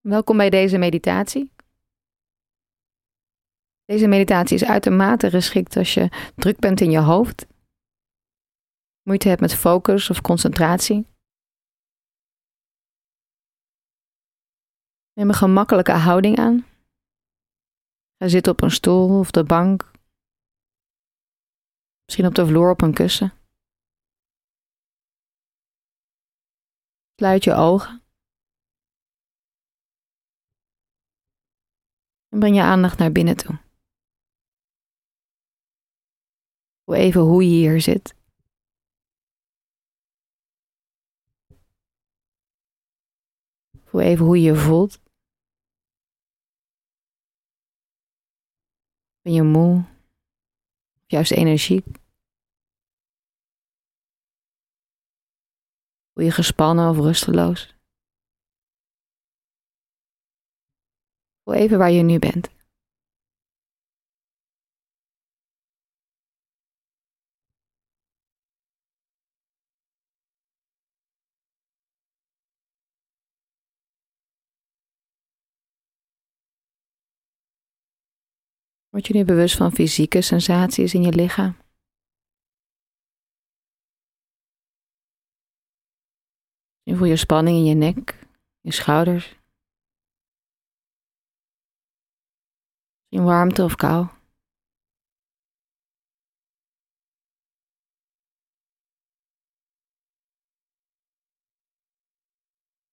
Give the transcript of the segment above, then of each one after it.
Welkom bij deze meditatie. Deze meditatie is uitermate geschikt als je druk bent in je hoofd, moeite hebt met focus of concentratie. Neem een gemakkelijke houding aan. Ga zitten op een stoel of de bank. Misschien op de vloer op een kussen. Sluit je ogen. En breng je aandacht naar binnen toe. Voel even hoe je hier zit. Voel even hoe je je voelt. Ben je moe? Of juist energiek? Voel je gespannen of rusteloos? Even waar je nu bent. Word je nu bewust van fysieke sensaties in je lichaam? Voel je spanning in je nek, je schouders. In warmte of kou.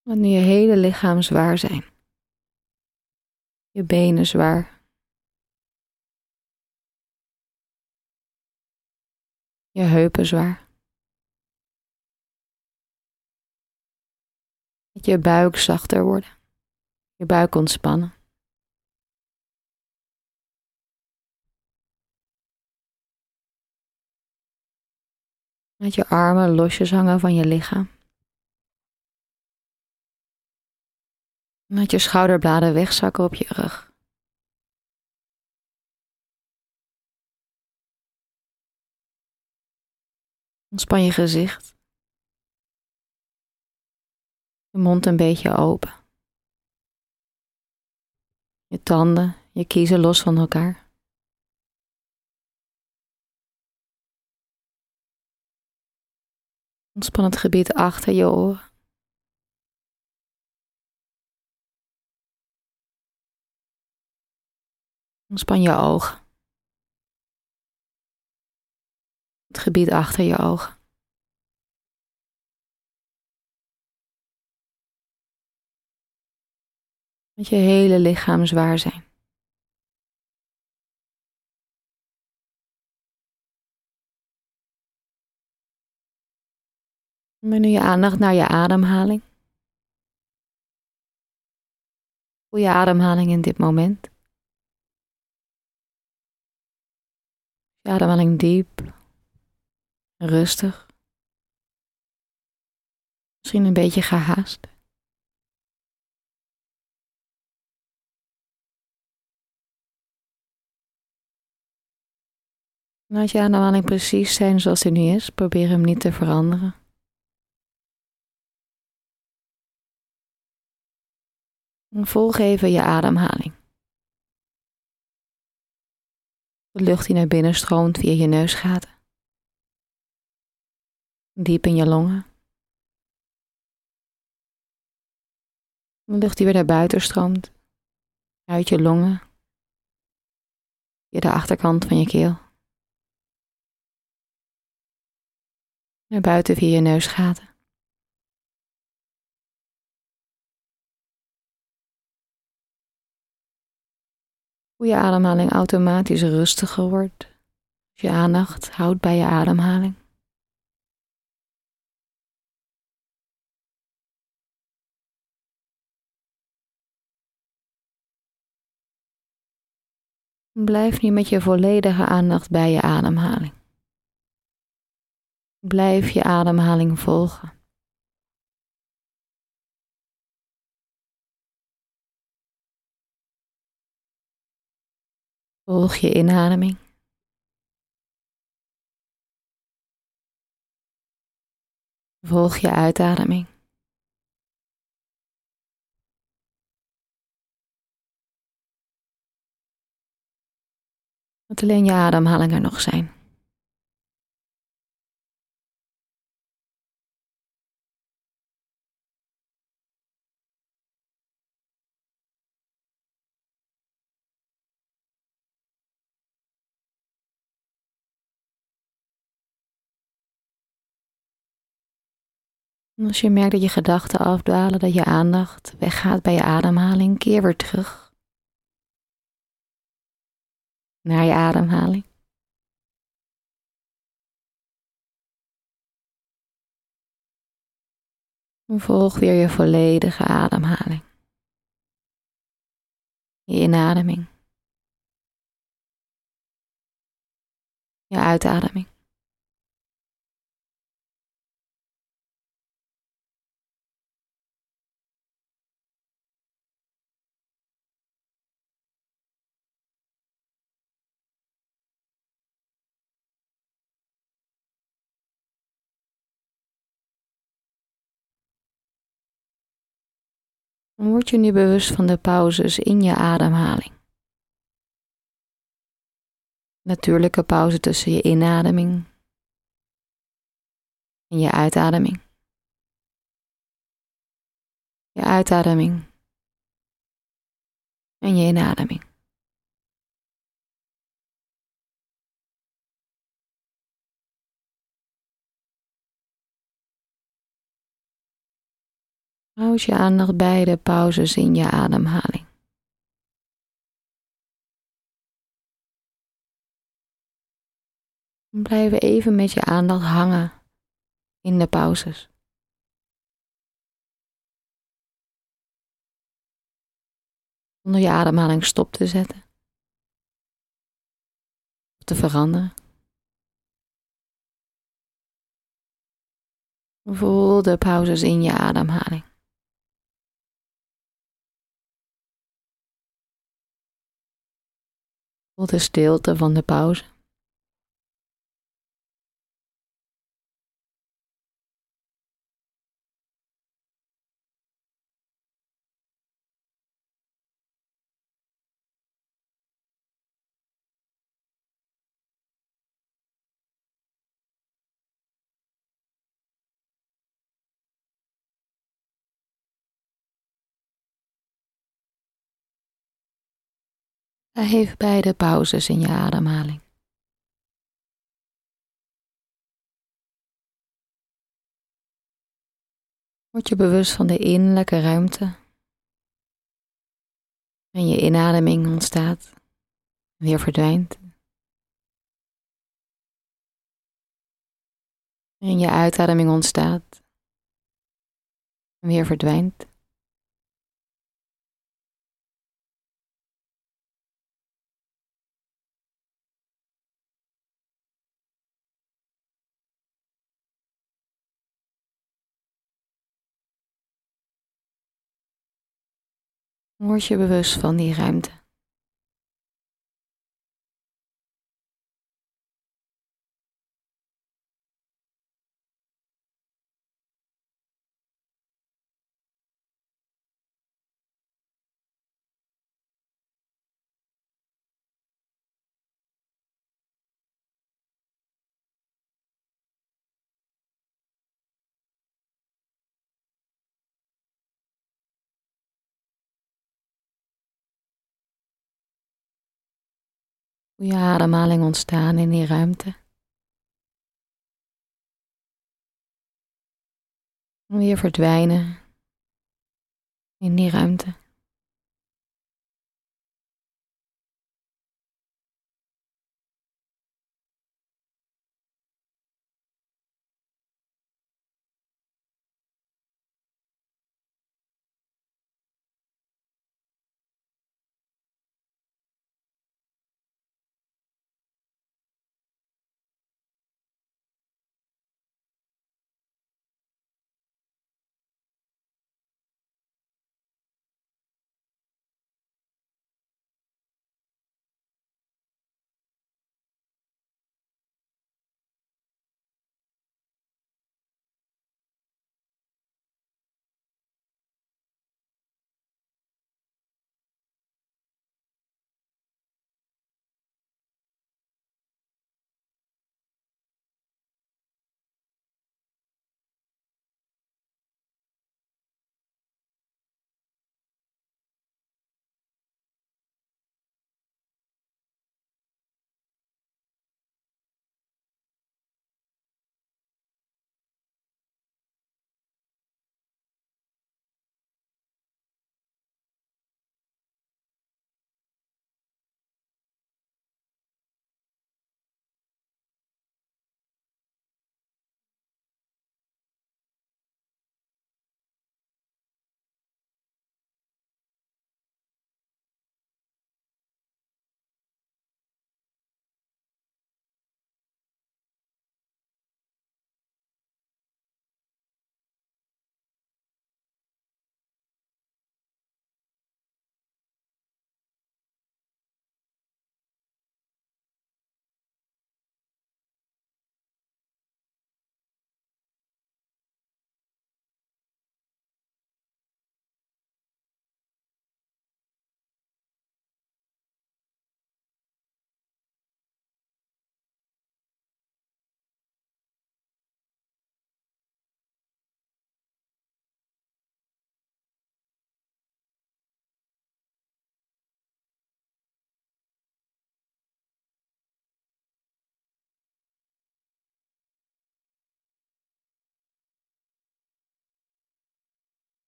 Laat nu je hele lichaam zwaar zijn. Je benen zwaar. Je heupen zwaar. Je buik zachter worden. Je buik ontspannen. Laat je armen losjes hangen van je lichaam. Laat je schouderbladen wegzakken op je rug. Ontspan je gezicht. Je mond een beetje open. Je tanden, je kiezen los van elkaar. Ontspan het gebied achter je oren. Ontspan je ogen. Het gebied achter je ogen. Met je hele lichaam zwaar zijn. Breng nu je aandacht naar je ademhaling. Voel je ademhaling in dit moment. Je ademhaling diep, rustig. Misschien een beetje gehaast. Laat je ademhaling precies zijn zoals die nu is. Probeer hem niet te veranderen. Volg even je ademhaling. De lucht die naar binnen stroomt via je neusgaten. Diep in je longen. De lucht die weer naar buiten stroomt. Uit je longen. Via de achterkant van je keel. Naar buiten via je neusgaten. Hoe je ademhaling automatisch rustiger wordt. Als je aandacht houdt bij je ademhaling. Blijf nu met je volledige aandacht bij je ademhaling. Blijf je ademhaling volgen. Volg je inademing. Volg je uitademing. Dat alleen je ademhalingen nog zijn. Als je merkt dat je gedachten afdwalen, dat je aandacht weggaat bij je ademhaling, keer weer terug naar je ademhaling. Volg weer je volledige ademhaling. Je inademing. Je uitademing. Word je nu bewust van de pauzes in je ademhaling. Natuurlijke pauze tussen je inademing en je uitademing. Je uitademing en je inademing. Houd je aandacht bij de pauzes in je ademhaling. Blijf even met je aandacht hangen in de pauzes. Zonder je ademhaling stop te zetten. Of te veranderen. Voel de pauzes in je ademhaling. De stilte van de pauze. Even bij de pauzes in je ademhaling. Word je bewust van de innerlijke ruimte. En je inademing ontstaat, weer verdwijnt. En je uitademing ontstaat, en weer verdwijnt. Word je bewust van die ruimte. Hoe je ademhaling ontstaan in die ruimte. En weer verdwijnen in die ruimte.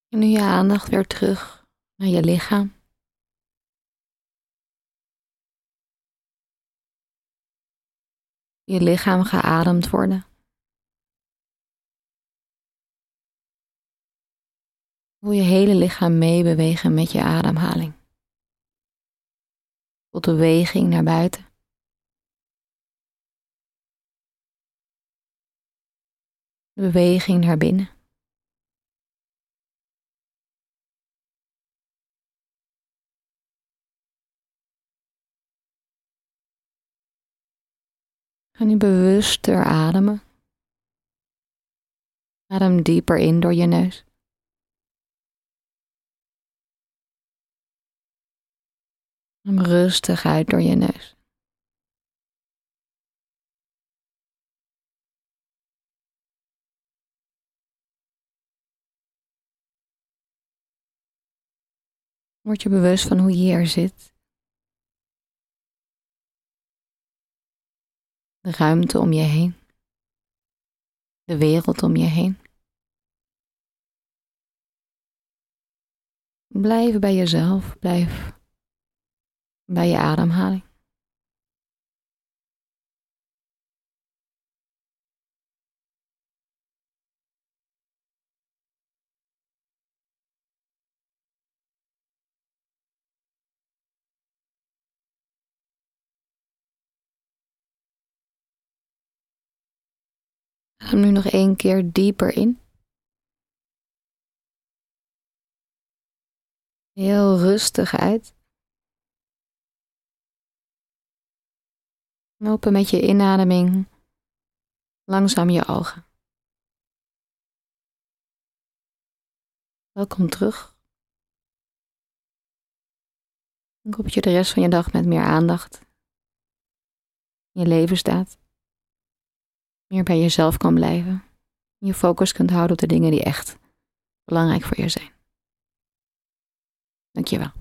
En nu je aandacht weer terug naar je lichaam. Je lichaam geademd worden. Voel je hele lichaam meebewegen met je ademhaling. Tot de beweging naar buiten. De beweging naar binnen. Ga nu bewuster ademen. Adem dieper in door je neus. Adem rustig uit door je neus. Word je bewust van hoe je hier zit. De ruimte om je heen. De wereld om je heen. Blijf bij jezelf, blijf bij je ademhaling. Adem nu nog één keer dieper in. Heel rustig uit. En open met je inademing langzaam je ogen. Welkom terug. Ik hoop je de rest van je dag met meer aandacht in je leven staat. Meer bij jezelf kan blijven. Je focus kunt houden op de dingen die echt belangrijk voor je zijn. Dankjewel.